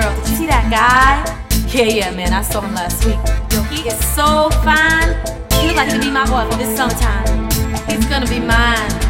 girl, did you see that guy? Yeah, yeah, man, I saw him last week. Yo, he is so fine. He'd like to be my boy for this summertime. He's gonna be mine.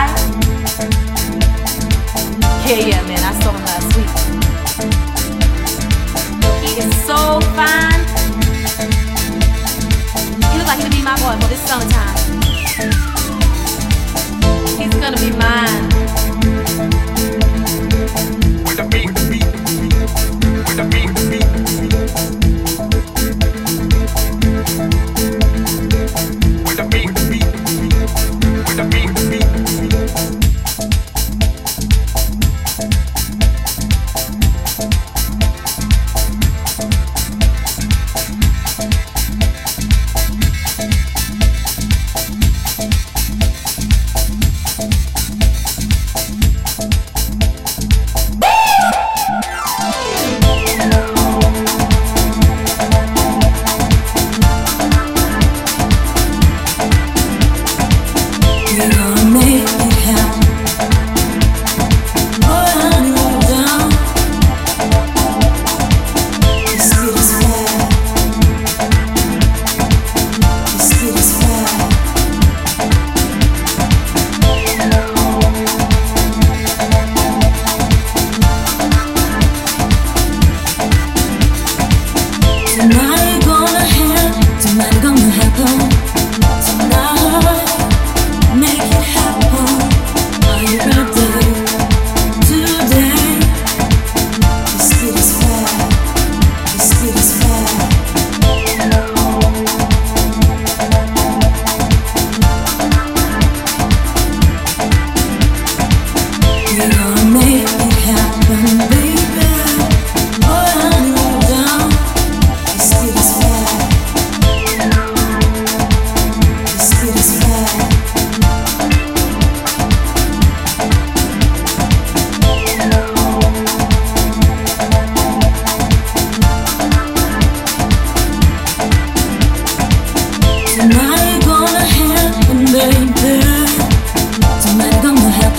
Yeah, yeah, man. I saw him last week.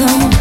tão